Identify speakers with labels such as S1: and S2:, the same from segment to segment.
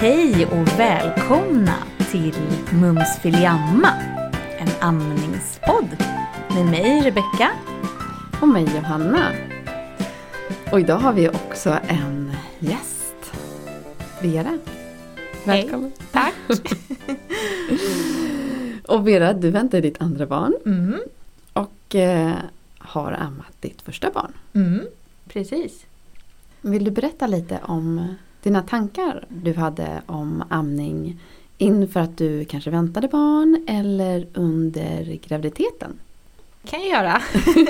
S1: Hej och välkomna till Mums Filiamma, en amningspodd med mig Rebecka.
S2: Och mig Johanna. Och idag har vi också en gäst. Vera. Välkommen.
S1: Tack.
S2: Och Vera, du väntar ditt andra barn
S1: Mm,
S2: och eh, har ammat ditt första barn.
S1: mm, precis.
S2: Vill du berätta lite om dina tankar du hade om amning inför att du kanske väntade barn eller under graviditeten?
S3: kan jag göra.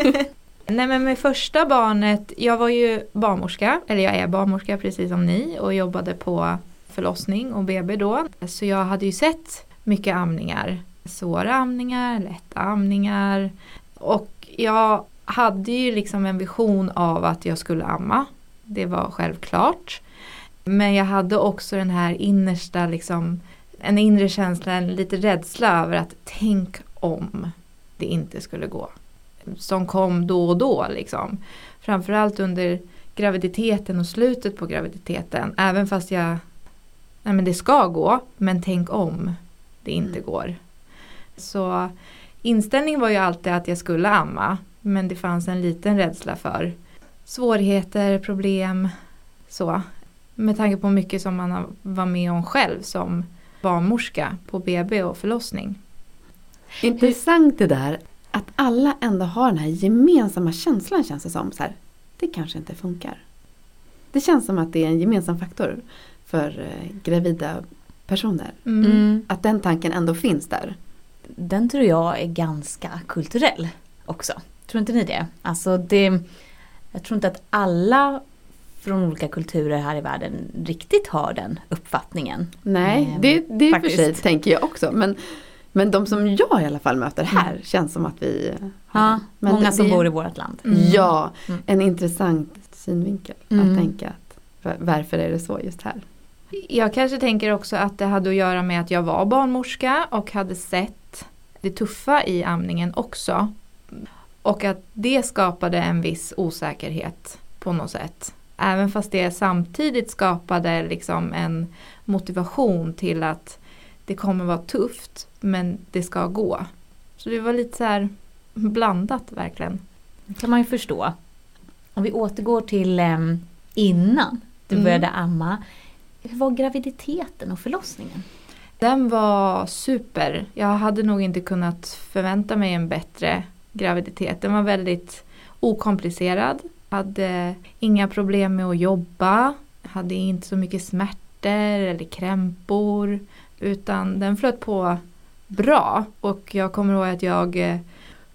S3: Nej men med första barnet, jag var ju barnmorska, eller jag är barnmorska precis som ni och jobbade på förlossning och BB då. Så jag hade ju sett mycket amningar. Svåra amningar, lätta amningar. Och jag hade ju liksom en vision av att jag skulle amma. Det var självklart. Men jag hade också den här innersta liksom, en inre känsla, en lite rädsla över att tänk om det inte skulle gå. Som kom då och då liksom. Framförallt under graviditeten och slutet på graviditeten. Även fast jag, nej men det ska gå, men tänk om det inte
S2: Mm.
S3: går. Så inställningen var ju alltid att jag skulle amma. Men det fanns en liten rädsla för svårigheter, problem, så. Med tanke på mycket som man var med om själv som barnmorska på BB och förlossning.
S2: Intressant det där att alla ändå har den här gemensamma känslan känns det som. Så här, det kanske inte funkar. Det känns som att det är en gemensam faktor för eh, gravida personer.
S1: Mm.
S2: Att den tanken ändå finns där.
S1: Den tror jag är ganska kulturell också. Tror inte ni det? Alltså det, jag tror inte att alla från olika kulturer här i världen riktigt har den uppfattningen.
S2: Nej,
S1: Ehm,
S2: det, det är för
S1: faktiskt.
S2: sig tänker jag också. Men, men de som jag i alla fall möter här känns som att vi har
S1: Ja, många
S2: det-
S1: som
S2: det-
S1: bor i vårt land.
S2: Ja,
S1: Mm.
S2: en intressant synvinkel
S1: Mm.
S2: att tänka att va- varför är det så just här?
S3: Jag kanske tänker också att det hade att göra med att jag var barnmorska och hade sett det tuffa i amningen också. Och att det skapade en viss osäkerhet på något sätt. Även fast det samtidigt skapade liksom en motivation till att det kommer vara tufft men det ska gå. Så det var lite så här blandat verkligen.
S1: Det kan man ju förstå. Om vi återgår till em, innan du
S3: Mm.
S1: började amma. Hur var graviditeten och förlossningen?
S3: Den var super. Jag hade nog inte kunnat förvänta mig en bättre graviditet. Den var väldigt okomplicerad. Hade inga problem med att jobba. Hade inte så mycket smärtor eller krämpor. Utan den flöt på bra. Och jag kommer ihåg att jag eh,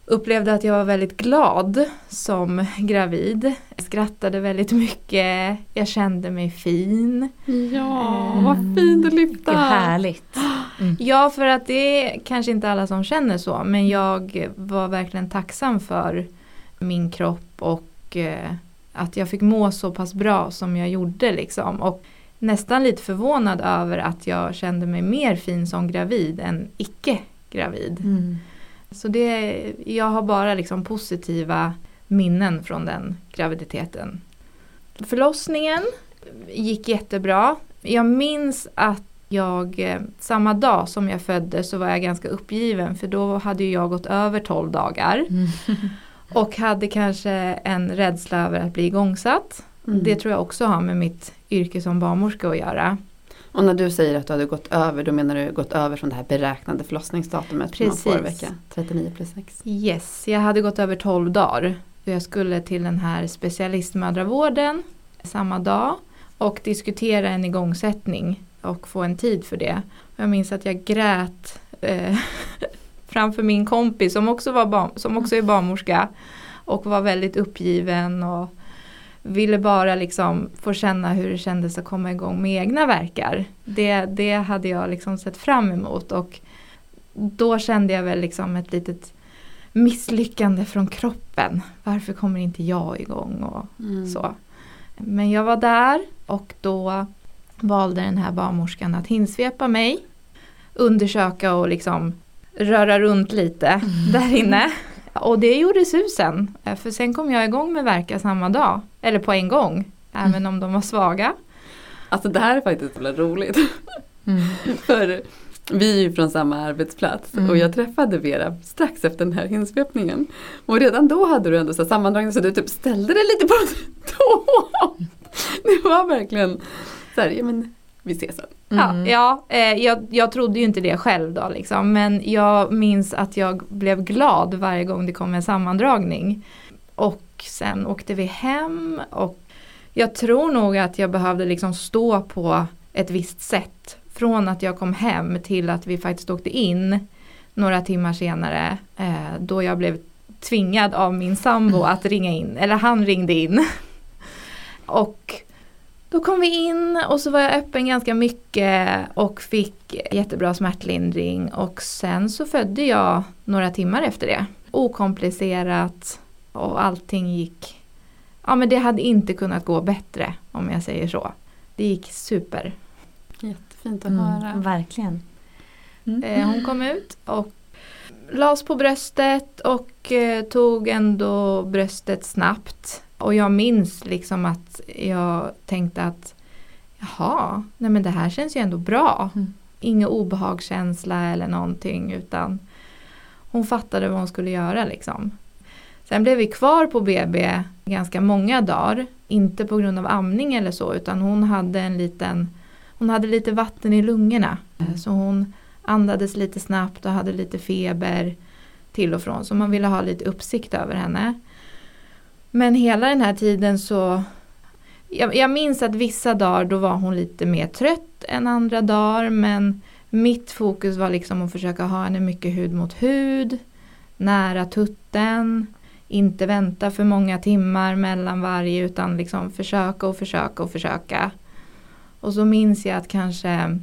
S3: upplevde att jag var väldigt glad som gravid. Jag skrattade väldigt mycket. Jag kände mig fin.
S2: Ja,
S3: Mm.
S2: vad fint att lyfta!
S1: Vilket härligt.
S3: Ja, för att det är kanske inte alla som känner så. Men jag var verkligen tacksam för min kropp och eh, att jag fick må så pass bra som jag gjorde liksom. Och nästan lite förvånad över att jag kände mig mer fin som gravid än icke gravid.
S1: Mm.
S3: Så det, jag har bara liksom positiva minnen från den graviditeten. Förlossningen gick jättebra. Jag minns att jag eh, samma dag som jag föddes så var jag ganska uppgiven för då hade jag gått över 12 dagar
S1: Mm.
S3: och hade kanske en rädsla över att bli igångsatt.
S2: Mm.
S3: Det tror jag också har med mitt yrke som barnmorska att göra.
S2: Och när du säger att du hade gått över, då menar du gått över från det här beräknade förlossningsdatumet som man får
S3: Precis.
S2: vecka 39 plus 6.
S3: Yes, jag hade gått över 12 dagar. Jag skulle till den här specialistmödravården samma dag och diskutera en igångsättning och få en tid för det. Jag minns att jag grät eh, framför min kompis som också, var barn, som också är barnmorska och var väldigt uppgiven och ville bara liksom få känna hur det kändes att komma igång med egna verkar. Det, det hade jag liksom sett fram emot och då kände jag väl liksom ett litet misslyckande från kroppen. Varför kommer inte jag igång och
S2: Mm.
S3: så. Men jag var där och då valde den här barnmorskan att hinsvepa mig. Undersöka och liksom röra runt lite där inne. Och det gjorde susen. Eh, För sen kom jag igång med verka samma dag. Eller på en gång. Även om de var svaga.
S2: Alltså det här är faktiskt väldigt roligt.
S1: Mm.
S2: För vi är ju från samma arbetsplats
S1: Mm.
S2: och jag träffade Vera strax efter den här insvepningen. Och redan då hade du ändå så sammandragning så du typ ställde dig lite på tå. Det var verkligen så här, ja men vi ses sen.
S1: Mm.
S3: Ja, ja eh, jag, jag trodde ju inte det själv då liksom. Men jag minns att jag blev glad varje gång det kom en sammandragning. Och sen åkte vi hem och jag tror nog att jag behövde liksom stå på ett visst sätt. Från att jag kom hem till att vi faktiskt åkte in några timmar senare. Eh, då jag blev tvingad av min sambo att ringa in. Eller han ringde in. och då kom vi in och så var jag öppen ganska mycket och fick jättebra smärtlindring och sen så födde jag några timmar efter det. Okomplicerat och allting gick, ja men det hade inte kunnat gå bättre om jag säger så. Det gick super.
S2: Jättefint att
S1: Mm.
S2: höra.
S1: Verkligen.
S3: Eh, hon kom ut och lades på bröstet och eh, tog ändå bröstet snabbt. Och jag minns liksom att jag tänkte att jaha, nej men det här känns ju ändå bra.
S1: Mm.
S3: Ingen obehagskänsla eller någonting utan hon fattade vad hon skulle göra liksom. Sen blev vi kvar på BB ganska många dagar. Inte på grund av amning eller så utan hon hade en liten Hon hade lite vatten i lungorna.
S2: Mm.
S3: Så hon andades lite snabbt och hade lite feber till och från. Så man ville ha lite uppsikt över henne. Men hela den här tiden så jag, jag minns att vissa dagar då var hon lite mer trött än andra dagar men mitt fokus var liksom att försöka ha henne mycket hud mot hud, nära tutten, inte vänta för många timmar mellan varje utan liksom försöka och försöka och försöka. Och så minns jag att kanske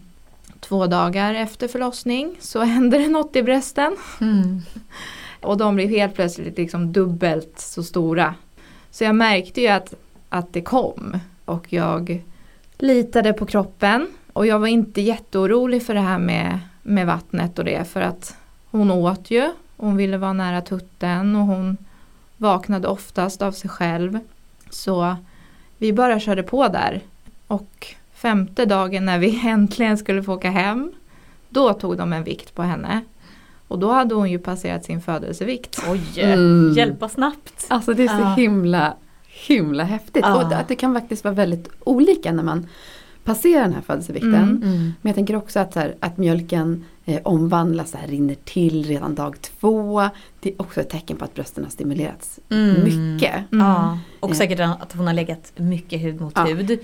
S3: två dagar efter förlossning så hände det något i brösten.
S1: Mm.
S3: Och de blev helt plötsligt liksom dubbelt så stora. Så jag märkte ju att, att det kom. Och jag litade på kroppen. Och jag var inte jätteorolig för det här med, med vattnet och det. För att hon åt ju. Hon ville vara nära tutten och hon vaknade oftast av sig själv. Så vi bara körde på där. Och femte dagen när vi äntligen skulle få åka hem. Då tog de en vikt på henne. Och då hade hon ju passerat sin födelsevikt.
S1: Oj,
S2: Mm.
S1: hjälpa snabbt.
S2: Alltså det är så
S1: Ja.
S2: himla, himla häftigt.
S1: Ja.
S2: Och det, att det kan faktiskt vara väldigt olika när man passerar den här födelsevikten.
S3: Mm.
S1: Mm.
S2: Men jag tänker också att, så här, att mjölken eh, omvandlas, så här, rinner till redan dag två. Det är också ett tecken på att brösten har stimulerats
S1: Mm.
S2: mycket.
S3: Mm.
S1: Ja, och
S2: Eh.
S1: säkert att hon har legat mycket hud mot
S2: Ja.
S1: hud.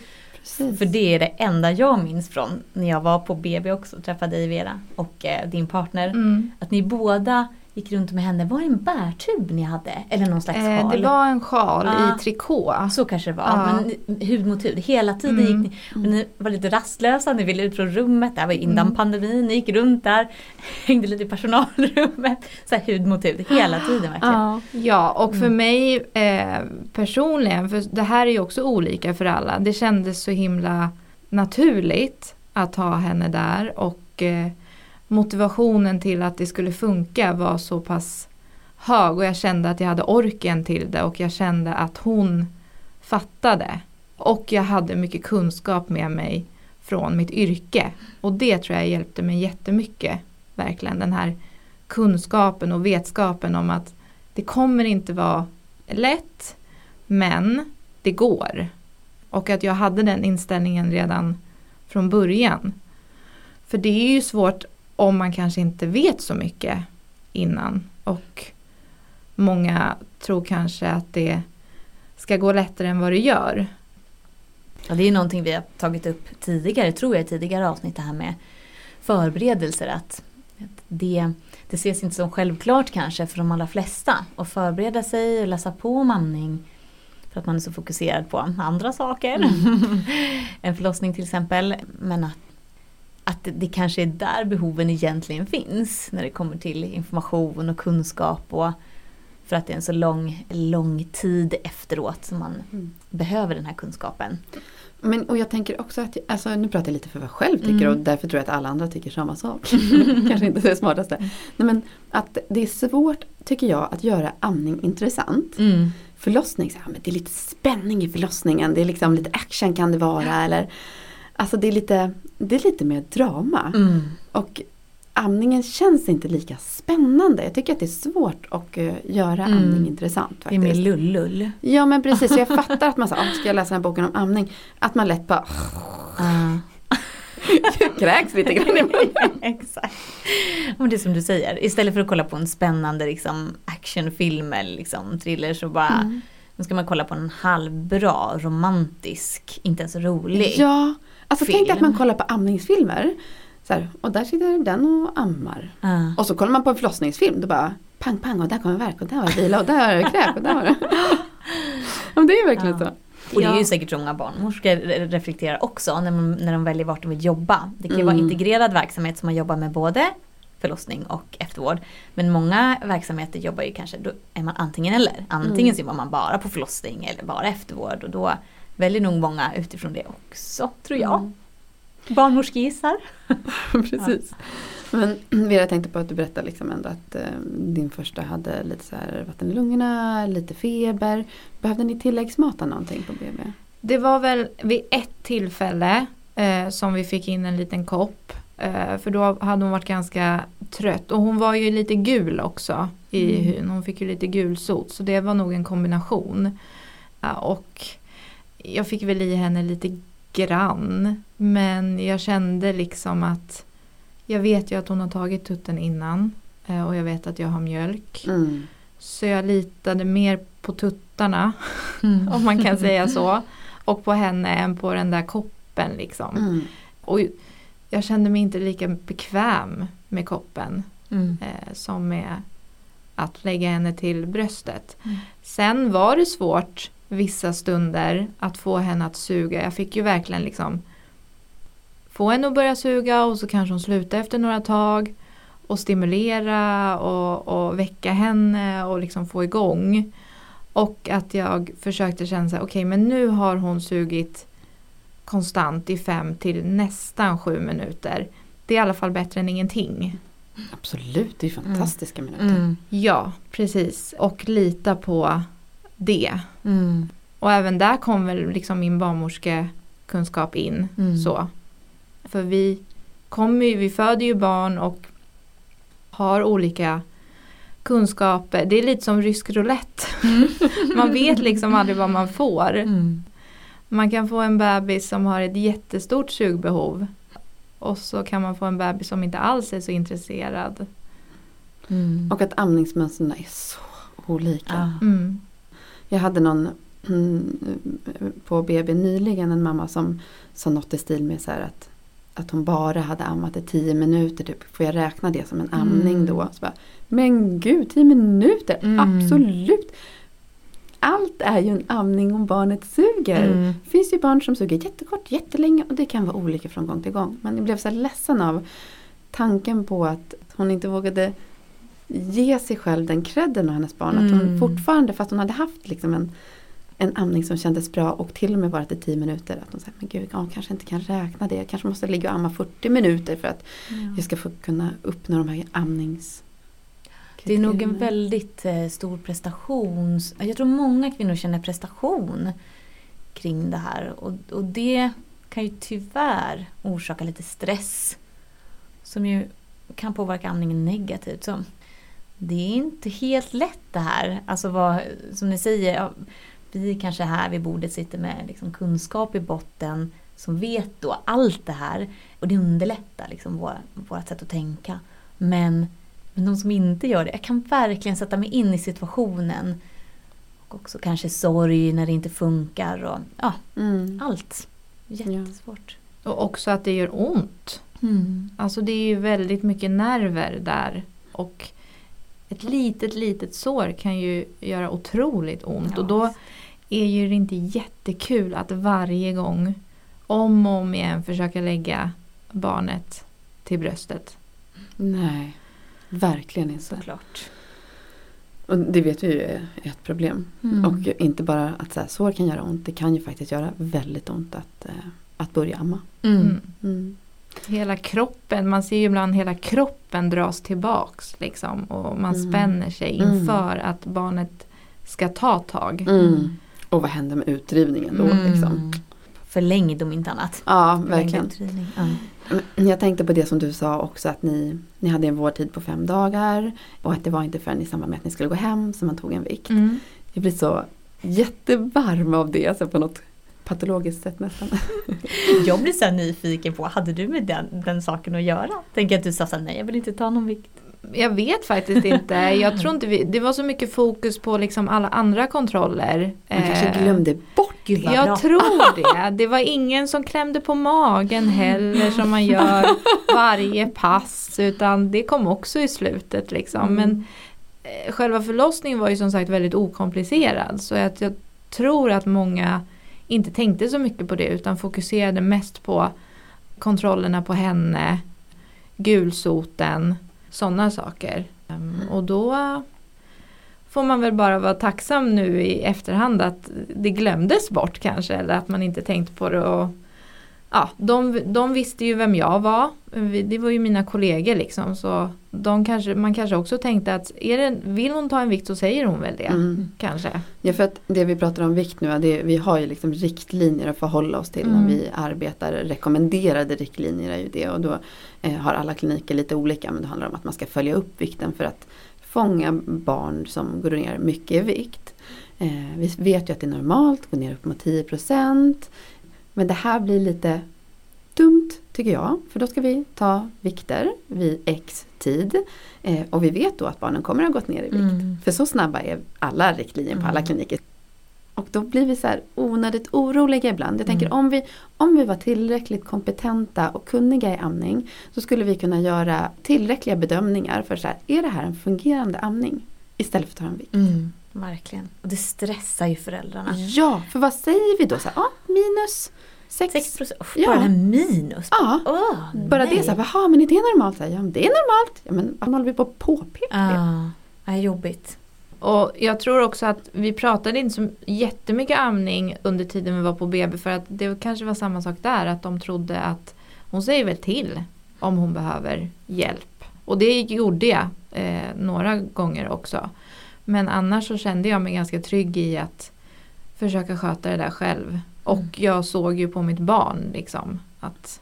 S2: Precis.
S1: För det är det enda jag minns från när jag var på BB också och träffade dig Vera och eh, din partner.
S3: Mm.
S1: Att ni båda gick runt med henne. Var det en bärtub ni hade? Eller någon slags
S3: Eh,
S1: sjal?
S3: det var en sjal
S1: Ah.
S3: i trikå.
S1: Så kanske det var.
S3: Ja.
S1: Men hud mot hud. Hela tiden
S3: Mm.
S1: gick ni. Och ni var lite rastlösa. Ni ville ut från rummet. Det här var innan
S3: Mm.
S1: pandemin. Ni gick runt där. Hängde lite i personalrummet. Så här hud mot hud. Hela tiden verkligen.
S2: Ja.
S3: Ja, och för
S1: Mm.
S3: mig eh, personligen, för det här är ju också olika för alla. Det kändes så himla naturligt att ha henne där och eh, motivationen till att det skulle funka var så pass hög och jag kände att jag hade orken till det och jag kände att hon fattade. Och jag hade mycket kunskap med mig från mitt yrke och det tror jag hjälpte mig jättemycket. Verkligen den här kunskapen och vetskapen om att det kommer inte vara lätt men det går. Och att jag hade den inställningen redan från början. För det är ju svårt om man kanske inte vet så mycket innan. Och många tror kanske att det ska gå lättare än vad det gör.
S1: Ja, det är ju någonting vi har tagit upp tidigare, tror jag, i tidigare avsnitt det här med förberedelser. Att det, det ses inte som självklart kanske för de allra flesta att förbereda sig och läsa på om amning. För att man är så fokuserad på andra saker. en förlossning till exempel. Men att, att det, det kanske är där behoven egentligen finns. När det kommer till information och kunskap. Och för att det är en så lång, lång tid efteråt som man
S2: Mm.
S1: behöver den här kunskapen.
S2: Men, och jag tänker också att, alltså, nu pratar jag lite för vad jag själv tycker
S1: Mm.
S2: och därför tror jag att alla andra tycker samma sak. Kanske inte det smartaste. Nej, men att det är svårt, tycker jag, att göra amning intressant.
S1: Mm.
S2: Förlossning, så här, men det är lite spänning i förlossningen, det är liksom lite action kan det vara. Eller, Alltså det är lite, det är lite mer drama.
S1: Mm.
S2: Och amningen känns inte lika spännande. Jag tycker att det är svårt att eh, göra
S1: Mm.
S2: amning intressant
S1: Det är mer
S2: faktiskt.
S1: lullull.
S2: Ja men precis, jag fattar att man säger, ska jag läsa den här boken om amning? Att man lätt bara
S1: Ah.
S2: kräks lite grann i munnen.
S1: Exakt. Det är som du säger, istället för att kolla på en spännande liksom, actionfilm eller liksom, thriller så bara
S2: Mm.
S1: Nu ska man kolla på en halvbra, romantisk, inte ens rolig.
S2: Ja, alltså tänk dig att
S1: film.
S2: man kollar på amningsfilmer. Så här, och där sitter den och ammar.
S1: Ah.
S2: Och så kollar man på en förlossningsfilm, då bara pang pang och där kommer verk och där var det vila och där var det kräk och där var det. ja, det är verkligen så.
S1: Och det är ju säkert många barnmorskor re- reflekterar också när, man, när de väljer vart de vill jobba. Det kan ju vara
S2: Mm.
S1: integrerad verksamhet som man jobbar med både förlossning och eftervård. Men många verksamheter jobbar ju kanske, då är man antingen eller. Antingen
S2: Mm.
S1: så jobbar man bara på förlossning eller bara eftervård och då väljer nog många utifrån det också, tror jag.
S2: Mm.
S1: Barnmorskegissar.
S2: Precis. Men Vera jag tänkte på att du berättade liksom ändå att eh, din första hade lite så här vatten i lungorna, lite feber. Behövde ni tilläggsmata någonting på BB?
S3: Det var väl vid ett tillfälle eh, som vi fick in en liten kopp. Eh, för då hade hon varit ganska trött och hon var ju lite gul också i
S1: Mm.
S3: hyn. Hon fick ju lite gulsot så det var nog en kombination. Ja, och jag fick väl i henne lite grann. Men jag kände liksom att jag vet ju att hon har tagit tutten innan. eh, Och jag vet att jag har mjölk.
S2: Mm.
S3: Så jag litade mer på tuttarna om man kan säga så. Och på henne än på den där koppen liksom.
S2: Mm.
S3: Och jag kände mig inte lika bekväm med koppen
S1: Mm.
S3: eh, som med att lägga henne till bröstet.
S1: Mm.
S3: Sen var det svårt vissa stunder att få henne att suga. Jag fick ju verkligen liksom få henne att börja suga och så kanske hon slutade efter några tag. Och stimulera och, och väcka henne och liksom få igång. Och att jag försökte känna sig, okej men nu har hon sugit konstant i fem till nästan sju minuter. Det är i alla fall bättre än ingenting.
S2: Absolut, det är fantastiska minuter.
S1: Mm.
S3: Ja, precis. Och lita på det.
S1: Mm.
S3: Och även där kom väl liksom min barnmorskekunskap in.
S1: Mm.
S3: Så. För vi kommer ju, vi föder ju barn och har olika kunskaper. Det är lite som rysk roulette. man vet liksom aldrig vad man får.
S1: Mm.
S3: Man kan få en bebis som har ett jättestort sugbehov. Och så kan man få en bebis som inte alls är så intresserad.
S1: Mm.
S2: Och att amningsmönstren är så olika.
S3: Mm.
S2: Jag hade någon mm, på BB nyligen en mamma som sa något i stil med så att, att hon bara hade ammat i tio minuter. Typ. Får jag räkna det som en amning
S1: Mm.
S2: då? Så bara, Men gud, tio minuter!
S1: Mm.
S2: Absolut! Allt är ju en amning om barnet suger.
S1: Mm.
S2: Det finns ju barn som suger jättekort, jättelänge och det kan vara olika från gång till gång. Men jag blev så här ledsen av tanken på att hon inte vågade ge sig själv den credden av hennes barn. Att hon
S1: Mm.
S2: fortfarande, fast hon hade haft liksom en, en amning som kändes bra och till och med varit i 10 minuter. Att hon säger, men gud, jag kanske inte kan räkna det. Jag kanske måste ligga och amma 40 minuter för att jag ska få kunna uppnå de här amnings...
S1: Det är nog en väldigt eh, stor prestation. Jag tror många kvinnor känner prestation kring det här. Och, och det kan ju tyvärr orsaka lite stress. Som ju kan påverka amningen negativt. Så det är inte helt lätt det här. Alltså vad, som ni säger, ja, vi kanske här vid bordet sitter med liksom kunskap i botten som vet då allt det här. Och det underlättar liksom våra, vårt sätt att tänka. Men men de som inte gör det, jag kan verkligen sätta mig in i situationen. Och också kanske sorg när det inte funkar och ja,
S2: Mm.
S1: allt. Jättesvårt.
S3: Och också att det gör ont.
S1: Mm.
S3: Alltså det är ju väldigt mycket nerver där. Och ett litet, litet sår kan ju göra otroligt ont.
S1: Ja.
S3: Och då är ju det inte jättekul att varje gång om och om igen försöka lägga barnet till bröstet.
S2: Nej, verkligen inte.
S1: Såklart.
S2: Och det vet vi ju är ett problem.
S1: Mm.
S2: Och inte bara att så här, sår kan göra ont, det kan ju faktiskt göra väldigt ont att, eh, att börja amma.
S1: Mm.
S3: Mm.
S2: Mm.
S3: Hela kroppen, man ser ju ibland hela kroppen dras tillbaks liksom. Och man
S2: Mm.
S3: spänner sig
S2: Mm.
S3: inför att barnet ska ta tag.
S2: Mm. Och vad händer med utdrivningen då? Liksom?
S1: förlängd om inte annat.
S2: Ja,
S1: Förlängd
S2: verkligen.
S1: Ja.
S2: Jag tänkte på det som du sa också att ni, ni hade en vårdtid på fem dagar och att det var inte förrän i samband med att ni skulle gå hem som man tog en vikt.
S3: Mm.
S2: Jag blir så jättevarm av det, alltså på något patologiskt sätt nästan.
S1: Jag blir så här nyfiken på, hade du med den, den saken att göra? Tänker att du sa så här, nej jag vill inte ta någon vikt.
S3: Jag vet faktiskt inte. Jag tror inte vi, det var så mycket fokus på liksom alla andra kontroller.
S2: Man kanske
S3: Eh,
S2: glömde bort
S1: Gud vad
S3: Jag
S1: bra.
S3: tror det. Det var ingen som klämde på magen heller som man gör varje pass. Utan det kom också i slutet liksom.
S1: Mm.
S3: Men eh, själva förlossningen var ju som sagt väldigt okomplicerad. Så att jag tror att många inte tänkte så mycket på det utan fokuserade mest på kontrollerna på henne, gulsoten, sådana saker. Ehm, Och då får man väl bara vara tacksam nu i efterhand att det glömdes bort kanske eller att man inte tänkte på det. Och, ja, de, de visste ju vem jag var. Det var ju mina kollegor liksom. Så de kanske, man kanske också tänkte att är det, vill hon ta en vikt så säger hon väl det.
S2: Mm.
S3: Kanske.
S2: Ja för att det vi pratar om vikt nu, det, vi har ju liksom riktlinjer att förhålla oss till
S1: Mm.
S2: när vi arbetar. Rekommenderade riktlinjer är ju det och då eh, har alla kliniker lite olika men det handlar om att man ska följa upp vikten för att fånga barn som går ner mycket i vikt. Eh, vi vet ju att det är normalt, att gå ner upp mot 10%. Men det här blir lite dumt tycker jag. För då ska vi ta vikter vid x tid. Eh, och vi vet då att barnen kommer att ha gått ner i vikt.
S1: Mm.
S2: För så snabba är alla riktlinjer på alla
S1: Mm.
S2: kliniker. Och då blir vi så här onödigt oroliga ibland. Jag tänker
S1: Mm.
S2: om, vi, om vi var tillräckligt kompetenta och kunniga i amning så skulle vi kunna göra tillräckliga bedömningar för så här, är det här en fungerande amning? Istället för att ta en vikt.
S1: Mm. Verkligen. Och det stressar ju föräldrarna.
S2: Ja, för vad säger vi då? Så här, ah, minus 6.
S1: 6 procent,
S2: Ja.
S1: bara minus.
S2: Ja,
S1: Åh,
S2: bara
S1: nej.
S2: det. Så här, Jaha, men är det normalt? Ja, men det är normalt. Ja, men vad håller vi på att påpeka det?
S1: Ja, ja, jobbigt.
S3: Och jag tror också att vi pratade inte så jättemycket amning under tiden vi var på BB för att det kanske var samma sak där att de trodde att hon säger väl till om hon behöver hjälp. Och det gjorde jag eh, några gånger också. Men annars så kände jag mig ganska trygg i att försöka sköta det där själv. Och
S1: Mm.
S3: jag såg ju på mitt barn liksom att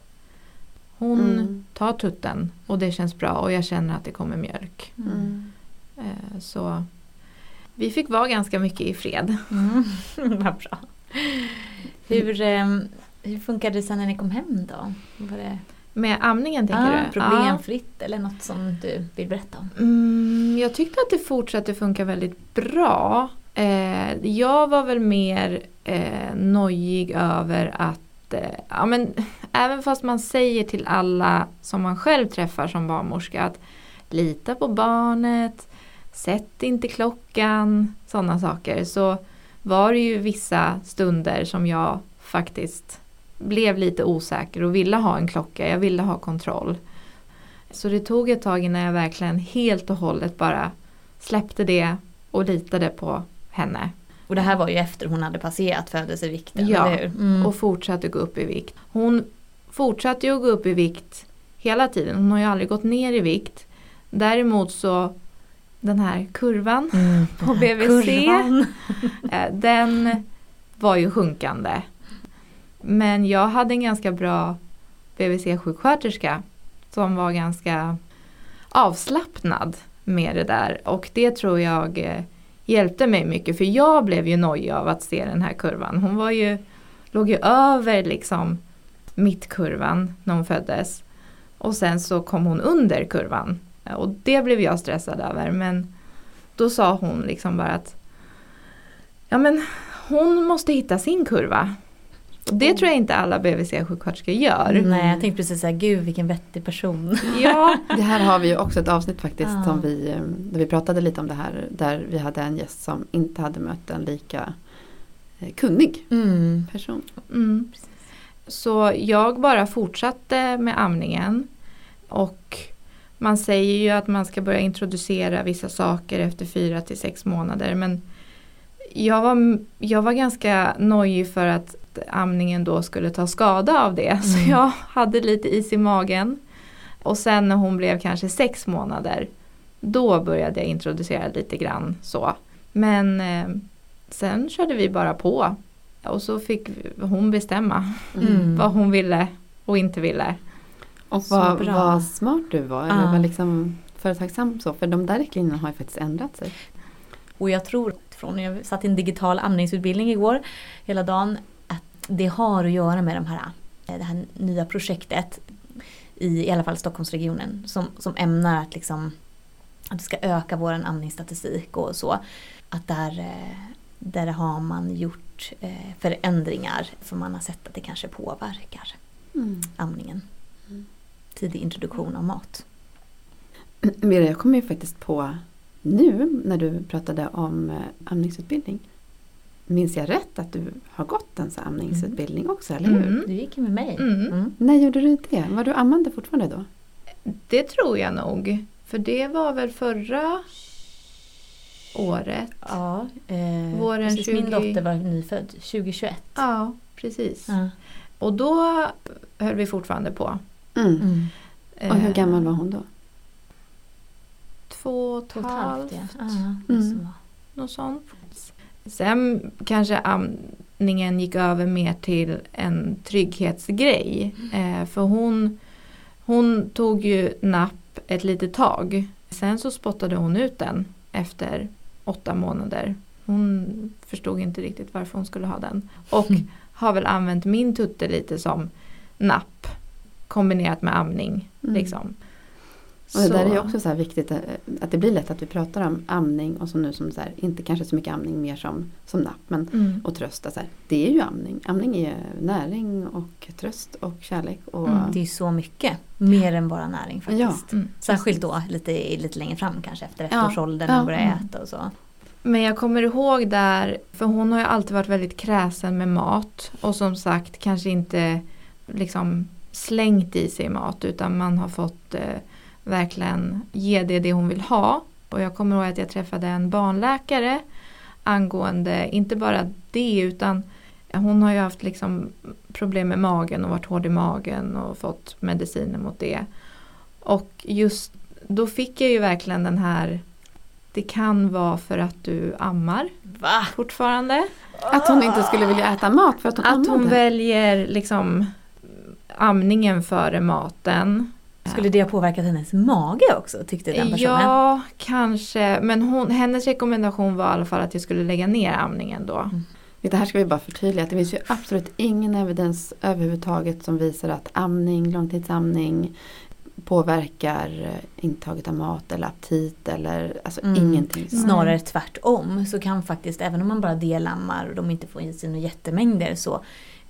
S3: hon
S2: Mm.
S3: tar tutten och det känns bra och jag känner att det kommer mjölk.
S2: Mm.
S3: Eh, Så vi fick vara ganska mycket i fred.
S1: Mm. Vad bra. Hur, ehm, hur funkade det sen när ni kom hem då? Var det
S3: Med amningen tänker
S1: ah,
S3: du?
S1: problemfritt eller något som du vill berätta om?
S3: Ja. Mm, jag tyckte att det fortsatte funka väldigt bra. Eh, jag var väl mer eh, nojig över att eh, ja, men, även fast man säger till alla som man själv träffar som barnmorska att lita på barnet, sätt inte klockan, sådana saker. Så var det ju vissa stunder som jag faktiskt blev lite osäker och ville ha en klocka, jag ville ha kontroll. Så det tog ett tag innan jag verkligen helt och hållet bara släppte det och litade på henne.
S1: Och det här var ju efter hon hade passerat födelsevikten,
S3: Ja,
S1: eller hur? Mm.
S3: Och fortsatte gå upp i vikt. Hon fortsatte ju att gå upp i vikt hela tiden. Hon har ju aldrig gått ner i vikt. Däremot så den här kurvan
S1: Mm,
S3: på BVC.
S1: kurvan.
S3: Eh, Den var ju sjunkande. Men jag hade en ganska bra BVC-sjuksköterska som var ganska avslappnad med det där. Och det tror jag eh, hjälpte mig mycket för jag blev ju nojig av att se den här kurvan. Hon var ju, låg ju över liksom mittkurvan när hon föddes. Och sen så kom hon under kurvan. Och det blev jag stressad över. Men då sa hon liksom bara att Ja men hon måste hitta sin kurva. Det tror jag inte alla BVC-sjuksköterskor gör.
S1: Nej, jag tänkte precis säga, gud vilken vettig person.
S3: Ja,
S2: Det här har vi ju också ett avsnitt faktiskt
S1: Ja.
S2: som vi, eh, där vi pratade lite om det här. Där vi hade en gäst som inte hade mött en lika eh, kunnig
S1: Mm.
S2: person.
S3: mm. Så jag bara fortsatte med amningen. Och man säger ju att man ska börja introducera vissa saker efter fyra till sex månader. Men jag var, jag var ganska nojig för att amningen då skulle ta skada av det. Så
S1: Mm.
S3: jag hade lite is i magen. Och sen när hon blev kanske sex månader. Då började jag introducera lite grann så. Men eh, sen körde vi bara på. Och så fick hon bestämma
S1: Mm.
S3: vad hon ville och inte ville.
S2: Och
S1: Så
S2: vad, vad smart du var. Eller
S1: Ja.
S2: var liksom företagsam så. För de där riktlinjerna har ju faktiskt ändrat sig.
S1: Och jag tror, från jag satt i en digital amningsutbildning igår hela dagen, det har att göra med de här, det här nya projektet i, i alla fall Stockholmsregionen som, som ämnar att liksom att det ska öka vår amningsstatistik och så. Att där, eh, där har man gjort eh, förändringar för man har sett att det kanske påverkar
S2: Mm.
S1: amningen.
S2: Mm.
S1: Tidig introduktion av mat.
S2: Mira, jag kom ju faktiskt på nu när du pratade om eh, amningsutbildning. Minns jag rätt att du har gått en här amningsutbildning också, eller hur?
S3: Mm.
S1: Du gick ju med mig.
S3: Mm.
S1: Mm.
S2: När gjorde du det? Var du ammande fortfarande då?
S3: Det tror jag nog. För det var väl förra året.
S1: Ja, eh,
S3: Våren
S1: precis,
S3: 20
S1: min dotter var nyfödd 2021.
S3: Ja, precis.
S1: Ja.
S3: Och då höll vi fortfarande på.
S2: Mm.
S1: Mm.
S3: Eh,
S2: Och hur gammal var hon då?
S3: Två och ett
S1: halvt, ja.
S2: Mm.
S3: Något sånt. Sen kanske amningen gick över mer till en trygghetsgrej. Eh, för hon, hon tog ju napp ett litet tag. Sen så spottade hon ut den efter åtta månader. Hon förstod inte riktigt varför hon skulle ha den. Och
S1: Mm.
S3: har väl använt min tutte lite som napp kombinerat med amning.
S2: Mm.
S3: Liksom.
S2: Och det där är ju
S3: Så-
S2: också så här viktigt eh, att det blir lätt att vi pratar om amning och som nu som så här, inte kanske så mycket amning mer som, som napp men
S3: Mm.
S2: och trösta. Så här. Det är ju amning. Amning är näring och tröst och kärlek. Och,
S3: Mm,
S1: Det är ju så mycket. Mer än bara näring faktiskt.
S3: Mm.
S1: Särskilt då lite, lite längre fram kanske efter
S2: Ja.
S1: ettårsåldern
S2: Ja.
S1: och börja
S3: Mm.
S1: äta och så.
S3: Men jag kommer ihåg där, för hon har ju alltid varit väldigt kräsen med mat och som sagt kanske inte liksom slängt i sig mat utan man har fått eh, verkligen ge det det hon vill ha. Och jag kommer ihåg att jag träffade en barnläkare angående inte bara det utan hon har ju haft liksom problem med magen och varit hård i magen och fått mediciner mot det. Och just då fick jag ju verkligen den här det kan vara för att du ammar
S1: Va?
S3: fortfarande.
S2: Att hon inte skulle vilja äta mat för att hon
S3: Att hon
S2: ammade.
S3: väljer liksom amningen före maten.
S1: Skulle det ha påverkat hennes mage också tyckte den personen?
S3: Ja, kanske. Men hon, hennes rekommendation var i alla fall att jag skulle lägga ner amningen då.
S2: Det här ska vi bara förtydliga. att Det finns ju absolut ingen evidens överhuvudtaget som visar att amning, långtidsamning påverkar eh, intaget av mat eller aptit eller alltså
S1: Mm.
S2: ingenting.
S1: Snarare tvärtom så kan faktiskt, även om man bara delammar och de inte får i sig några jättemängder så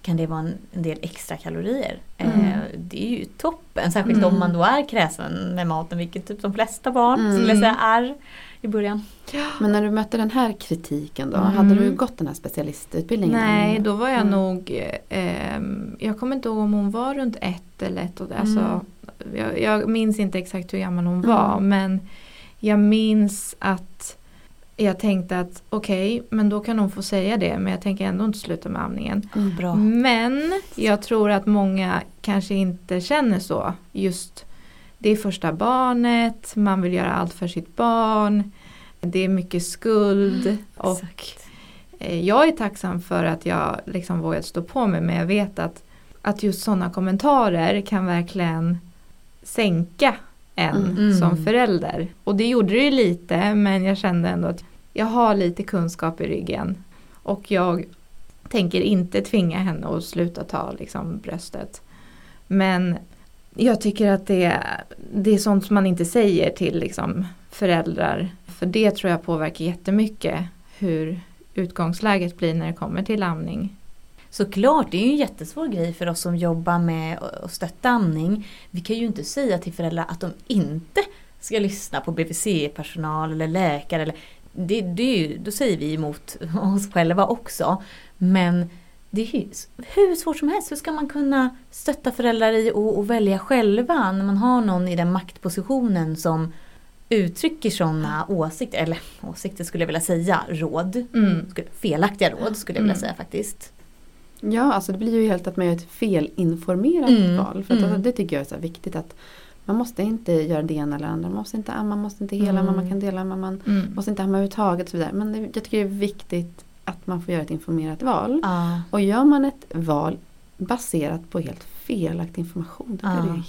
S1: kan det vara en, en del extra kalorier.
S3: Mm.
S1: Eh, det är ju toppen, särskilt
S3: Mm.
S1: om man då är kräsen med maten, vilket typ de flesta barn
S2: Mm.
S1: skulle säga är i början.
S2: Men när du mötte den här kritiken då,
S3: Mm.
S2: hade du gått den här specialistutbildningen?
S3: Nej, då var jag
S2: Mm.
S3: nog, eh, jag kommer inte ihåg om hon var runt ett eller ett och, alltså,
S1: Mm.
S3: jag, jag minns inte exakt hur gammal hon
S2: Mm.
S3: var men jag minns att jag tänkte att okej, men då kan hon få säga det men jag tänker ändå inte sluta med amningen.
S2: Mm.
S3: Men jag tror att många kanske inte känner så. Just det är första barnet, man vill göra allt för sitt barn. Det är mycket skuld och
S1: Exakt.
S3: eh, jag är tacksam för att jag liksom vågat stå på mig men jag vet att, att just sådana kommentarer kan verkligen sänka en
S1: Mm.
S3: som förälder. Och det gjorde det ju lite men jag kände ändå att jag har lite kunskap i ryggen. Och jag tänker inte tvinga henne att sluta ta liksom, bröstet. Men jag tycker att det, det är sånt som man inte säger till liksom, föräldrar. För det tror jag påverkar jättemycket hur utgångsläget blir när det kommer till amning.
S1: Såklart, det är ju en jättesvår grej för oss som jobbar med att stötta amning. Vi kan ju inte säga till föräldrar att de inte ska lyssna på BVC-personal eller läkare. Eller, det, det är ju, då säger vi emot oss själva också. Men det är ju hur svårt som helst. Hur ska man kunna stötta föräldrar i att välja själva när man har någon i den maktpositionen som uttrycker sådana åsikter, eller åsikter skulle jag vilja säga, råd.
S3: Mm.
S1: Felaktiga råd skulle jag vilja
S3: Mm.
S1: säga faktiskt.
S2: Ja, alltså det blir ju helt att man gör ett felinformerat
S1: Mm.
S2: val. För att alltså, det tycker jag är så viktigt att man måste inte göra det ena eller andra. Man måste inte amma, man måste inte hela,
S1: Mm.
S2: man kan dela, man
S3: Mm.
S2: måste inte amma överhuvudtaget och så vidare. Men det, jag tycker det är viktigt att man får göra ett informerat val.
S1: Ja.
S2: Och gör man ett val baserat på helt felaktig information, då blir
S1: Ja.
S2: det helt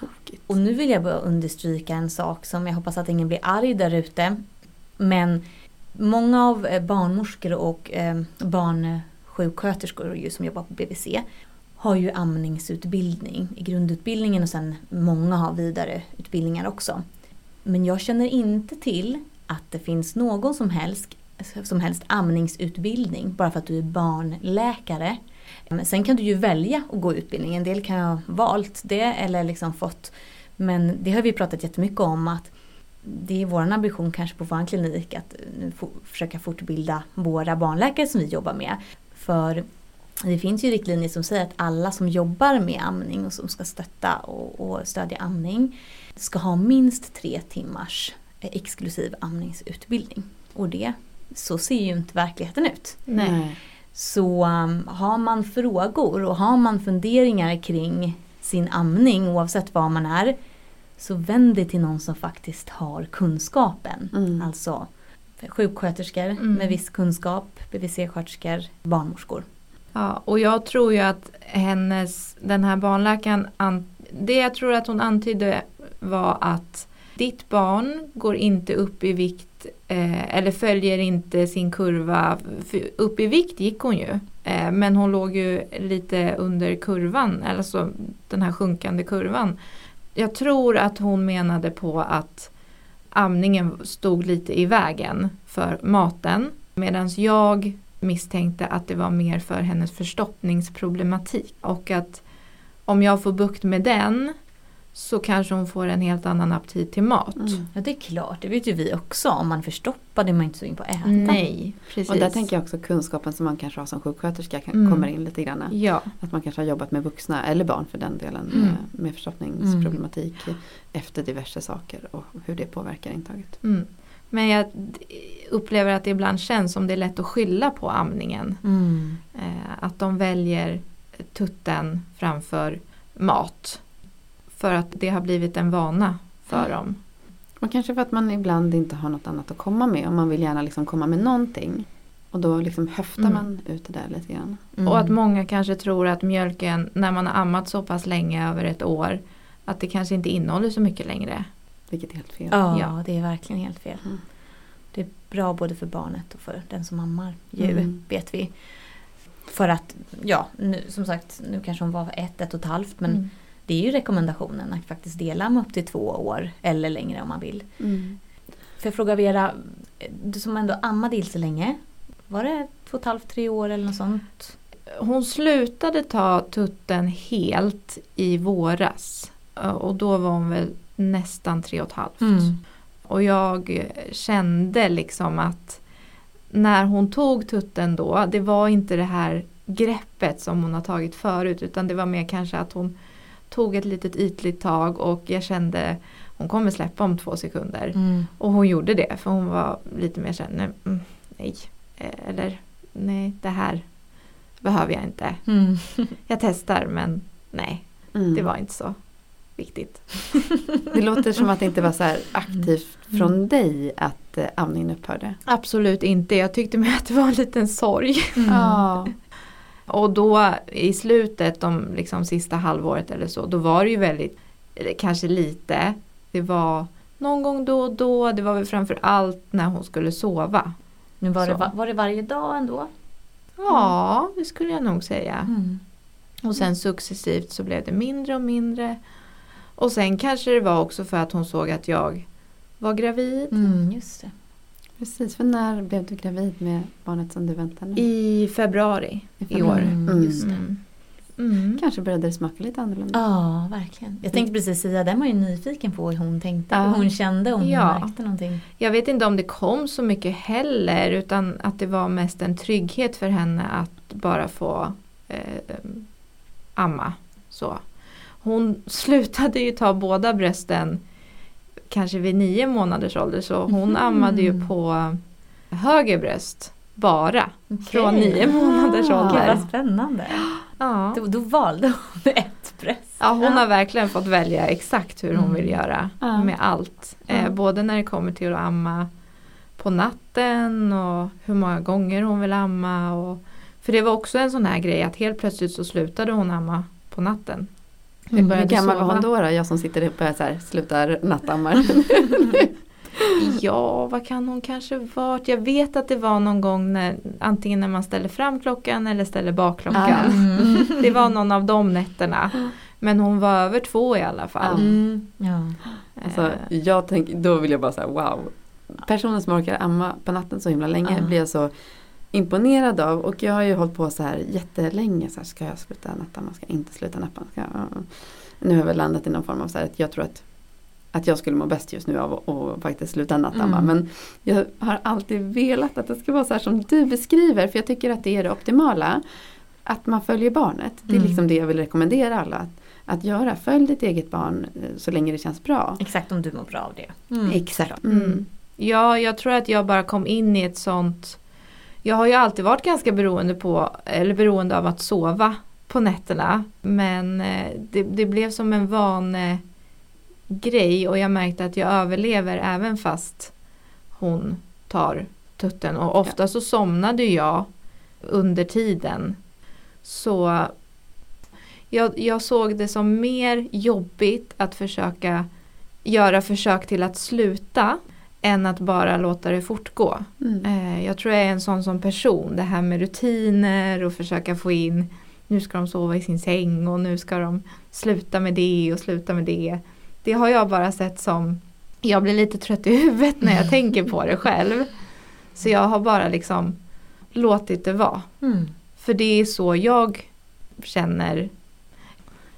S2: tokigt.
S1: Och nu vill jag bara understryka en sak som jag hoppas att ingen blir arg där ute. Men många av eh, barnmorskor och eh, barnsjuksköterskor ju som jobbar på BVC har ju amningsutbildning i grundutbildningen och sen många har vidareutbildningar också. Men jag känner inte till att det finns någon som helst, som helst amningsutbildning bara för att du är barnläkare. Sen kan du ju välja att gå utbildningen. En del kan ha valt det eller liksom fått. Men det har vi pratat jättemycket om att det är vår ambition kanske på vår klinik att försöka fortbilda våra barnläkare som vi jobbar med. För det finns ju riktlinjer som säger att alla som jobbar med amning och som ska stötta och, och stödja amning ska ha minst tre timmars eh, exklusiv amningsutbildning. Och det, så ser ju inte verkligheten ut.
S3: Nej.
S1: Så um, har man frågor och har man funderingar kring sin amning oavsett var man är så vänd dig till någon som faktiskt har kunskapen.
S2: Mm.
S1: Alltså sjuksköterskor
S3: Mm.
S1: med viss kunskap, BVC-sköterskor, barnmorskor.
S3: Ja, och jag tror ju att hennes, den här barnläkaren, an, det jag tror att hon antydde var att ditt barn går inte upp i vikt eh, eller följer inte sin kurva. För upp i vikt gick hon ju. Eh, men hon låg ju lite under kurvan, alltså den här sjunkande kurvan. Jag tror att hon menade på att amningen stod lite i vägen för maten. Medan jag misstänkte att det var mer för hennes förstoppningsproblematik. Och att om jag får bukt med den så kanske hon får en helt annan aptit till mat.
S2: Mm.
S1: Ja det är klart, det vet ju vi också. Om man förstoppar det är man inte sugen på att äta.
S3: Nej, precis.
S2: Och där tänker jag också kunskapen som man kanske har som sjuksköterska kan,
S3: Mm.
S2: kommer in lite grann.
S3: Ja,
S2: Att man kanske har jobbat med vuxna eller barn för den delen
S3: Mm.
S2: med, med förstoppningsproblematik efter diverse saker och hur det påverkar intaget.
S3: Men jag upplever att det ibland känns som det är lätt att skylla på amningen.
S1: Mm.
S3: Eh, att de väljer tutten framför mat. För att det har blivit en vana för dem.
S2: Och kanske för att man ibland inte har något annat att komma med och man vill gärna liksom komma med någonting. Och då liksom höftar
S3: Mm.
S2: man ut det där lite grann.
S1: Mm.
S3: Och att många kanske tror att mjölken, när man har ammat så pass länge, över ett år, att det kanske inte innehåller så mycket längre.
S2: Vilket är helt fel.
S1: Ja,
S3: Ja.
S1: det är verkligen helt fel.
S2: Mm.
S1: Det är bra både för barnet och för den som ammar ju,
S2: Mm.
S1: vet vi. För att, ja, nu, som sagt, nu kanske hon var ett, ett och ett halvt men
S3: Mm.
S1: det är ju rekommendationen att faktiskt dela med upp till två år eller längre om man vill.
S2: Mm.
S1: För jag frågar Vera, du som ändå ammade Ilse länge, var det två och ett halvt, tre år eller något sånt?
S3: Hon slutade ta tutten helt i våras. Och då var hon väl nästan tre och ett halvt.
S1: Mm.
S3: Och jag kände liksom att när hon tog tutten då, det var inte det här greppet som hon har tagit förut utan det var mer kanske att hon tog ett litet ytligt tag och jag kände hon kommer släppa om två sekunder.
S1: Mm.
S3: Och hon gjorde det för hon var lite mer såhär, nej, mm, nej, eh, eller nej det här behöver jag inte.
S1: Mm.
S3: Jag testar men nej,
S2: Mm.
S3: det var inte så viktigt.
S2: Det låter som att det inte var så här aktivt
S1: Mm.
S2: från dig att eh, amningen upphörde.
S3: Absolut inte, jag tyckte mig att det var en liten sorg.
S1: Mm.
S2: Ja.
S3: Och då i slutet, de liksom sista halvåret eller så, då var det ju väldigt, kanske lite, det var någon gång då och då, det var väl framför allt när hon skulle sova.
S1: Men var det,
S3: Så.
S1: var det varje dag ändå?
S3: Ja, det skulle jag nog säga.
S1: Mm.
S3: Och sen successivt så blev det mindre och mindre. Och sen kanske det var också för att hon såg att jag var gravid.
S1: Mm, just det.
S2: Precis, för när blev du gravid med barnet som du väntar nu?
S3: I februari i år.
S1: Mm, just det.
S3: Mm. Mm.
S2: Kanske började det smaka lite annorlunda.
S1: Ja, verkligen. Jag tänkte precis säga, den var ju nyfiken på hur hon tänkte,
S2: Ja.
S1: hon kände, om hon
S3: Ja.
S1: märkte någonting.
S3: Jag vet inte om det kom så mycket heller utan att det var mest en trygghet för henne att bara få eh, amma. Så. Hon slutade ju ta båda brösten kanske vid nio månaders ålder så hon
S1: Mhm.
S3: ammade ju på höger bröst bara. Från
S1: Okej.
S3: nio månaders
S2: Ah.
S3: ålder.
S1: Vad spännande.
S3: Ja.
S1: Då, då valde hon ett bröst.
S3: Ja, hon har verkligen fått välja exakt hur hon
S1: Mm.
S3: vill göra
S2: Ja.
S3: med allt. Eh,
S1: Ja.
S3: både när det kommer till att amma på natten och hur många gånger hon vill amma. Och, för det var också en sån här grej att helt plötsligt så slutade hon amma på natten.
S2: Hur, hur gammal var hon då, då? Jag som sitter uppe och så här, slutar nattammar.
S3: ja, vad kan hon kanske varit? Jag vet att det var någon gång när antingen när man ställer fram klockan eller ställer bak klockan. Mm. det var någon av de nätterna. Men hon var över två i alla fall.
S1: Mm. Ja.
S2: Alltså, jag tänk, då vill jag bara säga wow. Personen som orkar amma på natten så himla länge blir jag så imponerad av. Och jag har ju hållit på så här jättelänge. Så här, ska jag sluta nattamma? Ska jag inte sluta nappa? Ska jag, nu har jag väl landat i någon form av så här att jag tror att att jag skulle må bäst just nu av att faktiskt sluta nattamma. Mm. Men jag har alltid velat att det ska vara så här som du beskriver. För jag tycker att det är det optimala. Att man följer barnet. Det är mm. liksom det jag vill rekommendera alla. Att, att göra. Följ ditt eget barn eh, så länge det känns bra.
S1: Exakt om du mår bra av det.
S2: Mm. Exakt.
S3: Mm. Ja, jag tror att jag bara kom in i ett sånt Jag har ju alltid varit ganska beroende, på, eller beroende av att sova på nätterna. Men eh, det, det blev som en vane grej och jag märkte att jag överlever även fast hon tar tutten och ofta så somnade jag under tiden. Så jag, jag såg det som mer jobbigt att försöka göra försök till att sluta än att bara låta det fortgå. Mm. Eh, jag tror jag är en sån som person, det här med rutiner och försöka få in nu ska de sova i sin säng och nu ska de sluta med det och sluta med det. Det har jag bara sett som, jag blir lite trött i huvudet när jag tänker på det själv. Så jag har bara liksom låtit det vara. Mm. För det är så jag känner.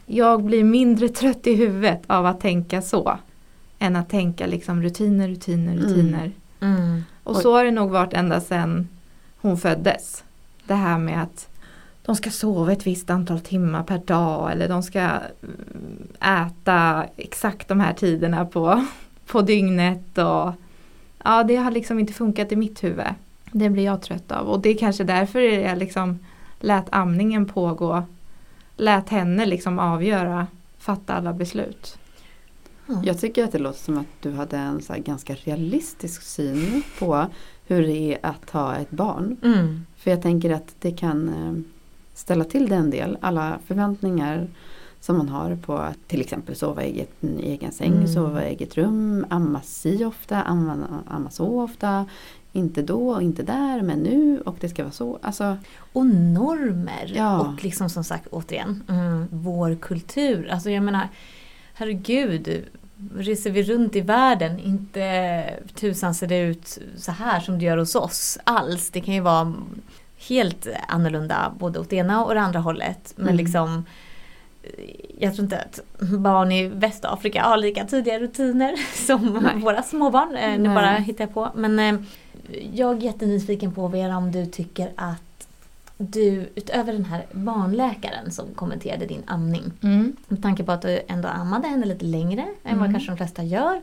S3: Jag blir mindre trött i huvudet av att tänka så. Än att tänka liksom rutiner, rutiner, mm. rutiner. Mm. Mm. Och så har det nog varit ända sedan hon föddes. Det här med att de ska sova ett visst antal timmar per dag eller de ska mm, äta exakt de här tiderna på, på dygnet. Och, ja, det har liksom inte funkat i mitt huvud. Det blir jag trött av och det är kanske därför jag liksom lät amningen pågå. Lät henne liksom avgöra, fatta alla beslut.
S2: Mm. Jag tycker att det låter som att du hade en så ganska realistisk syn på hur det är att ha ett barn. Mm. För jag tänker att det kan eh, ställa till det en del. Alla förväntningar som man har på att till exempel sova i egen, egen säng, mm. sova i eget rum, amma si ofta, amma, amma så ofta. Inte då och inte där men nu och det ska vara så. Alltså,
S1: och normer ja. och liksom som sagt återigen mm, vår kultur. Alltså jag menar herregud reser vi runt i världen, inte tusan ser det ut så här som det gör hos oss alls. Det kan ju vara helt annorlunda både åt ena och det andra hållet. Men mm. liksom jag tror inte att barn i Västafrika har lika tidiga rutiner som Nej. våra småbarn. Eh, nu bara hittar jag på. Men eh, jag är jättenyfiken på Vera om du tycker att du utöver den här barnläkaren som kommenterade din amning. Mm. Med tanke på att du ändå ammade henne lite längre än mm. vad kanske de flesta gör.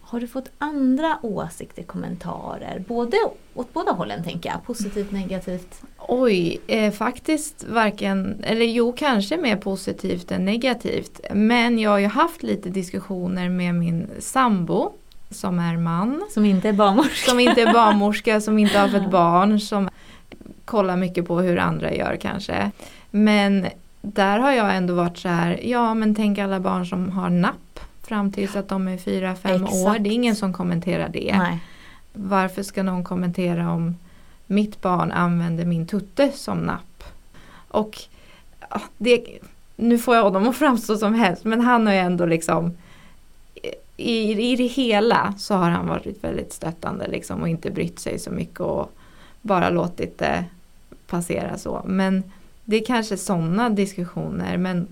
S1: Har du fått andra åsikter, kommentarer? Både åt båda hållen tänker jag, positivt, negativt?
S3: Oj, eh, faktiskt varken, eller jo kanske mer positivt än negativt. Men jag har ju haft lite diskussioner med min sambo som är man.
S1: Som inte är barnmorska.
S3: Som inte är barnmorska, som inte har fått barn. Som kollar mycket på hur andra gör kanske. Men där har jag ändå varit så här, ja men tänk alla barn som har napp fram tills att de är fyra fem år. Det är ingen som kommenterar det. Nej. Varför ska någon kommentera om mitt barn använder min tutte som napp? Och det, nu får jag honom att framstå som helst men han har ju ändå liksom i, i det hela så har han varit väldigt stöttande liksom och inte brytt sig så mycket och bara låtit det passera så. Men det är kanske sådana diskussioner men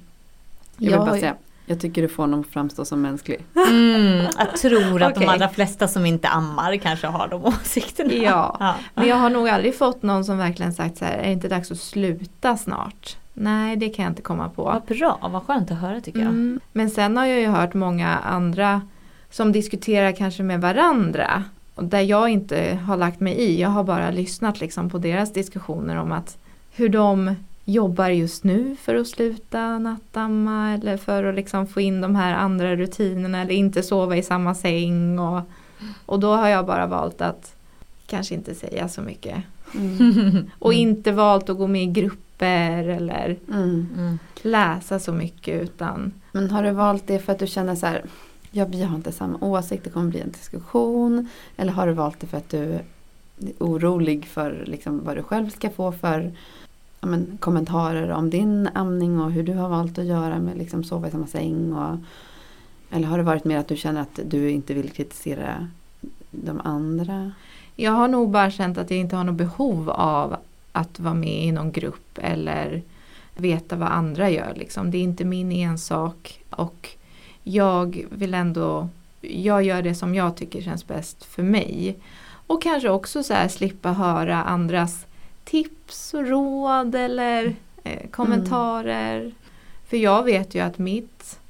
S2: jag vill bara säga jag tycker du får honom att framstå som mänsklig.
S1: Mm, jag tror att okay. de allra flesta som inte ammar kanske har de åsikterna.
S3: Ja, ja, men jag har nog aldrig fått någon som verkligen sagt så här, är det inte dags att sluta snart? Nej, det kan jag inte komma på.
S1: Vad bra, vad skönt att höra tycker jag. Mm.
S3: Men sen har jag ju hört många andra som diskuterar kanske med varandra. Där jag inte har lagt mig i, jag har bara lyssnat liksom på deras diskussioner om att hur de jobbar just nu för att sluta nattamma eller för att liksom få in de här andra rutinerna eller inte sova i samma säng. Och, Och då har jag bara valt att kanske inte säga så mycket.
S2: Mm.
S3: Och inte valt att gå med i grupper eller
S2: Mm.
S1: Mm.
S3: läsa så mycket utan
S2: Men har du valt det för att du känner så här, ja, vi har inte samma åsikt, det kommer bli en diskussion. Eller har du valt det för att du är orolig för liksom, vad du själv ska få för ja, men, kommentarer om din amning och hur du har valt att göra med liksom, sova i samma säng. Och, eller har det varit mer att du känner att du inte vill kritisera de andra?
S3: jag har nog bara känt att jag inte har något behov av att vara med i någon grupp eller veta vad andra gör. Liksom. Det är inte min ensak och jag vill ändå, jag gör det som jag tycker känns bäst för mig. Och kanske också så här slippa höra andras tips och råd eller eh, kommentarer. För jag vet ju att mitt,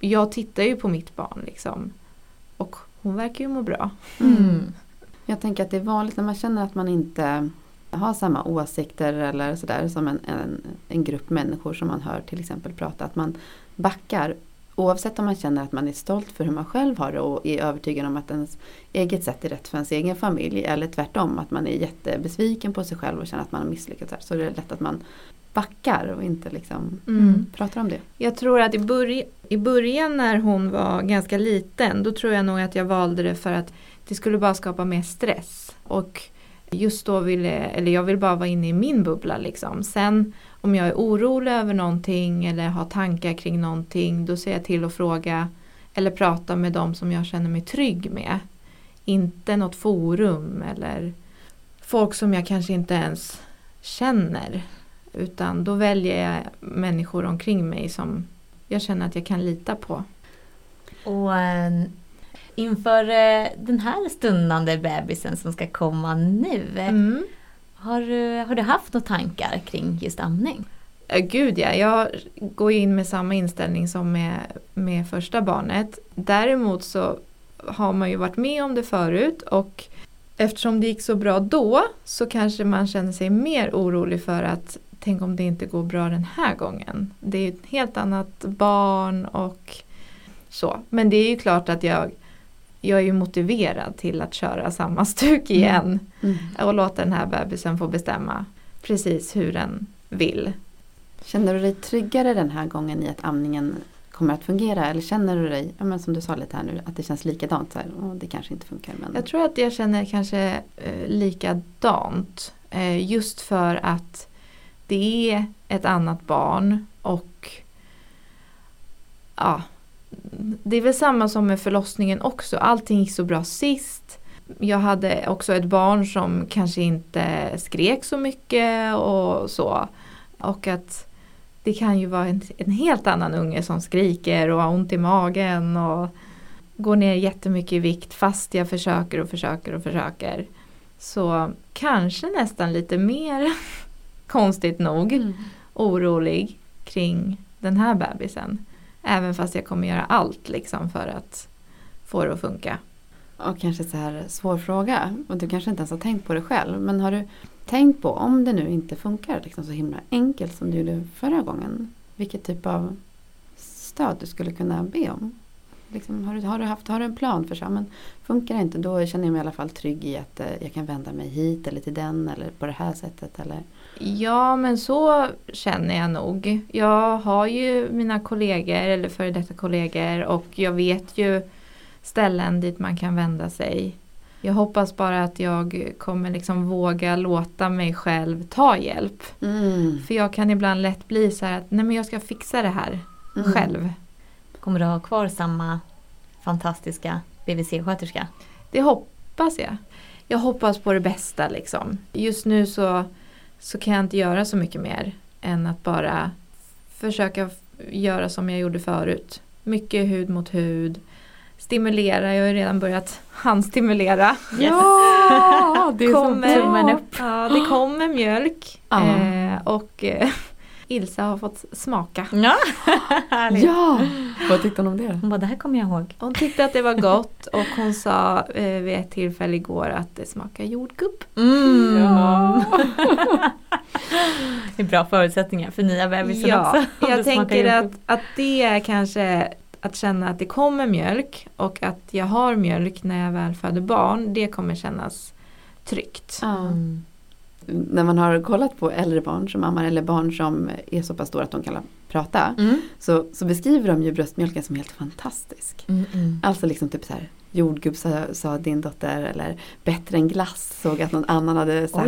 S3: jag tittar ju på mitt barn liksom. Och hon verkar ju må bra.
S1: Mm.
S2: Jag tänker att det är vanligt när man känner att man inte har samma åsikter eller sådär som en, en, en grupp människor som man hör till exempel prata. Att man backar oavsett om man känner att man är stolt för hur man själv har det och är övertygad om att ens eget sätt är rätt för ens egen familj. Eller tvärtom att man är jättebesviken på sig själv och känner att man har misslyckats. Så det är lätt att man backar och inte liksom
S3: Mm.
S2: pratar om det.
S3: Jag tror att i, börj- i början när hon var ganska liten då tror jag nog att jag valde det för att det skulle bara skapa mer stress. Och just då ville, eller jag vill bara vara inne i min bubbla liksom. Sen om jag är orolig över någonting eller har tankar kring någonting då ser jag till att fråga eller prata med dem som jag känner mig trygg med. Inte något forum eller folk som jag kanske inte ens känner. Utan då väljer jag människor omkring mig som jag känner att jag kan lita på.
S1: Och eh, inför eh, den här stundande bebisen som ska komma nu. eh,
S3: Mm.
S1: Har, har du haft några tankar kring just amning?
S3: Ja, gud ja, jag går in med samma inställning som med, med första barnet. Däremot så har man ju varit med om det förut och eftersom det gick så bra då så kanske man känner sig mer orolig för att tänk om det inte går bra den här gången. Det är ett helt annat barn och så. Men det är ju klart att jag, jag är ju motiverad till att köra samma stuk igen
S2: Mm.
S3: och låta den här bebisen få bestämma precis hur den vill.
S2: Känner du dig tryggare den här gången i att amningen kommer att fungera? Eller känner du dig, ja, men som du sa lite här nu, att det känns likadant? Så här, "Åh, det kanske inte funkar. Men...
S3: Jag tror att jag känner kanske eh, likadant. Eh, just för att det är ett annat barn och ja, det är väl samma som med förlossningen också. Allting gick så bra sist. Jag hade också ett barn som kanske inte skrek så mycket och så. Och att det kan ju vara en, en helt annan unge som skriker och har ont i magen och går ner jättemycket i vikt fast jag försöker och försöker och försöker. Så kanske nästan lite mer konstigt nog
S2: Mm.
S3: orolig kring den här bebisen. Även fast jag kommer göra allt liksom för att få det att funka.
S2: Och kanske så här svår fråga. Och du kanske inte ens har tänkt på det själv. Men har du tänkt på om det nu inte funkar liksom så himla enkelt som du gjorde förra gången. Vilket typ av stöd du skulle kunna be om. Liksom, har, du, har, du haft, har du en plan för så här, men funkar det inte då känner jag mig i alla fall trygg i att eh, jag kan vända mig hit eller till den eller på det här sättet. Eller,
S3: Ja men så känner jag nog. Jag har ju mina kollegor eller före detta kollegor och jag vet ju ställen dit man kan vända sig. Jag hoppas bara att jag kommer liksom våga låta mig själv ta hjälp.
S2: mm.
S3: För jag kan ibland lätt bli så här att nej men jag ska fixa det här
S2: Mm.
S3: själv.
S1: Kommer du ha kvar samma fantastiska BVC-sköterska?
S3: Det hoppas jag. Jag hoppas på det bästa liksom. Just nu så, så kan jag inte göra så mycket mer än att bara försöka göra som jag gjorde förut. Mycket hud mot hud. Stimulera, jag har ju redan börjat handstimulera.
S2: Ja, det är
S3: Kommer-
S2: så
S1: Tummen upp.
S3: Ja, det kommer mjölk. Eh, och Ilsa har fått smaka.
S1: Ja, härligt.
S2: Ja, vad tyckte hon om det?
S1: Hon bara, det här kommer jag ihåg.
S3: Hon tyckte att det var gott och hon sa eh, vid ett tillfälle igår att det smakar jordgubb.
S1: Mm.
S2: Ja.
S1: det är bra förutsättningar för nya bebisen
S3: Ja,
S1: också.
S3: jag tänker att, att det är kanske att känna att det kommer mjölk och att jag har mjölk när jag väl föder barn, det kommer kännas tryggt.
S1: Mm.
S2: När man har kollat på äldre barn som ammar eller barn som är så pass stora att de kan prata.
S1: Mm.
S2: Så, så beskriver de ju bröstmjölken som helt fantastisk.
S1: Mm, mm.
S2: Alltså liksom typ så här jordgubb sa, sa din dotter eller bättre än glass såg att någon annan hade sagt.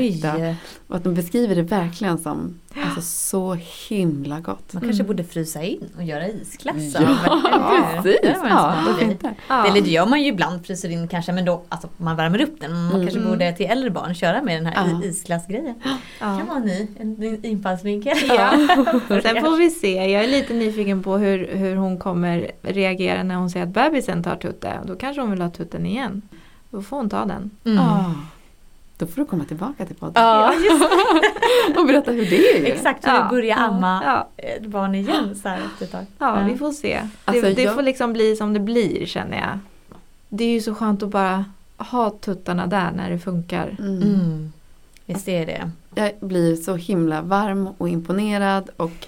S2: Och att de beskriver det verkligen som alltså, så himla gott.
S1: man kanske
S3: Mm.
S1: borde frysa in och göra isglass
S2: Ja,
S1: av.
S2: precis.
S1: Det
S2: Ja, inte?
S3: Ja.
S1: Eller det gör man ju ibland, fryser in kanske, men då alltså, man värmer upp den. Man
S2: Mm.
S1: kanske borde till äldre barn köra med den här
S2: Ja.
S1: isglassgrejen.
S3: Ja.
S1: kan vara en ny, en infallsvinkel.
S3: Ja. Sen får vi se. Jag är lite nyfiken på hur, hur hon kommer reagera när hon ser att bebisen tar tutte. Då kanske hon vill ha tutten igen. Då får hon ta den.
S1: Mm.
S2: Ah, då får du komma tillbaka till podden
S1: Ja, just
S2: och berätta hur det är.
S1: exakt. Hur
S3: Ja.
S1: du börjar amma
S3: Ja,
S1: ett barn igen så här efter ett tag.
S3: ja vi får se.
S2: Alltså,
S3: det det
S2: jag-
S3: får liksom bli som det blir känner jag. Det är ju så skönt att bara ha tuttarna där när det funkar.
S2: Mm.
S1: Mm. Visst är det.
S2: Jag blir så himla varm och imponerad och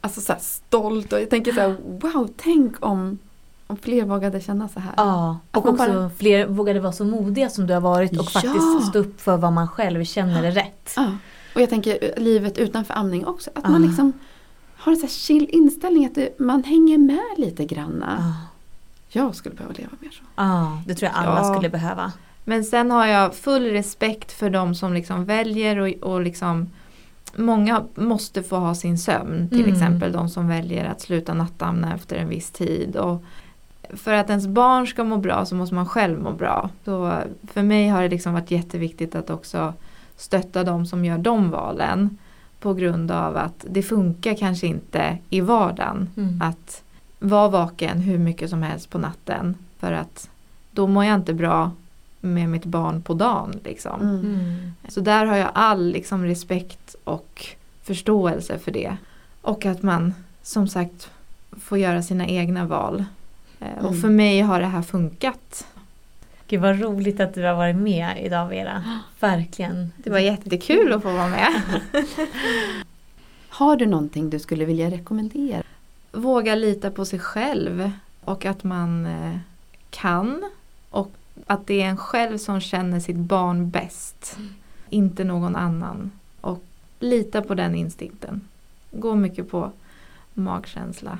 S2: alltså så här stolt och jag tänker så här, wow, tänk om, om fler vågade känna så här.
S1: Ja, och också
S2: bara-
S1: fler vågade vara så modiga som du har varit och
S2: Ja.
S1: faktiskt stå upp för vad man själv känner är rätt.
S2: Ja. Och jag tänker eh, livet utanför amning också, att
S1: Ja.
S2: man liksom har en så här chill inställning, att man hänger med lite granna.
S1: Ja,
S2: Jag skulle behöva leva mer så.
S1: ja, det tror jag alla
S3: Ja.
S1: skulle behöva.
S3: Men sen har jag full respekt för de som liksom väljer och, och liksom Många måste få ha sin sömn till
S1: Mm.
S3: exempel de som väljer att sluta nattamna efter en viss tid. Och för att ens barn ska må bra så måste man själv må bra. Så för mig har det liksom varit jätteviktigt att också stötta de som gör de valen. På grund av att det funkar kanske inte i vardagen
S1: Mm.
S3: att vara vaken hur mycket som helst på natten. För att då mår jag inte bra med mitt barn på dagen. Liksom.
S2: Mm.
S1: Mm.
S3: Så där har jag all liksom, respekt och förståelse för det. Och att man som sagt får göra sina egna val. Eh, Och
S2: Mm.
S3: för mig har det här funkat.
S1: Gud vad roligt att du har varit med idag Vera. Verkligen.
S3: Det var jättekul att få vara med.
S2: Har du någonting du skulle vilja rekommendera?
S3: Våga lita på sig själv och att man eh, kan och att det är en själv som känner sitt barn bäst. Inte någon annan. Och lita på den instinkten. Gå mycket på magkänsla.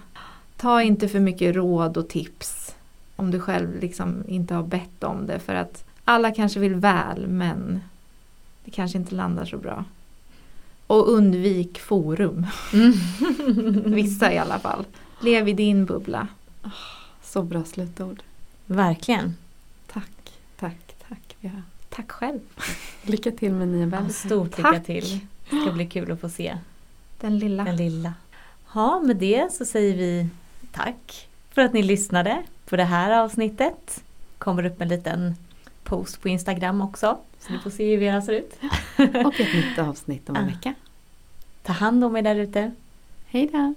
S3: Ta inte för mycket råd och tips om du själv liksom inte har bett om det. För att alla kanske vill väl men det kanske inte landar så bra. Och undvik forum.
S1: Mm.
S3: Vissa i alla fall. Lev i din bubbla.
S2: Så bra slutord.
S1: Verkligen.
S2: Tack, tack, tack Vera.
S3: Tack själv.
S2: Lycka till med nya
S1: Ja,
S2: bebisar.
S1: stort lycka
S3: Tack.
S1: till. Det ska bli kul att få se
S3: Den lilla.
S1: den lilla. Ja, med det så säger vi tack för att ni lyssnade på det här avsnittet. Kommer upp en liten post på Instagram också. Så ni får se hur Vera ser ut.
S2: Och ett nytt avsnitt om en
S1: Ah.
S2: vecka.
S1: Ta hand om er där ute.
S2: Hej då!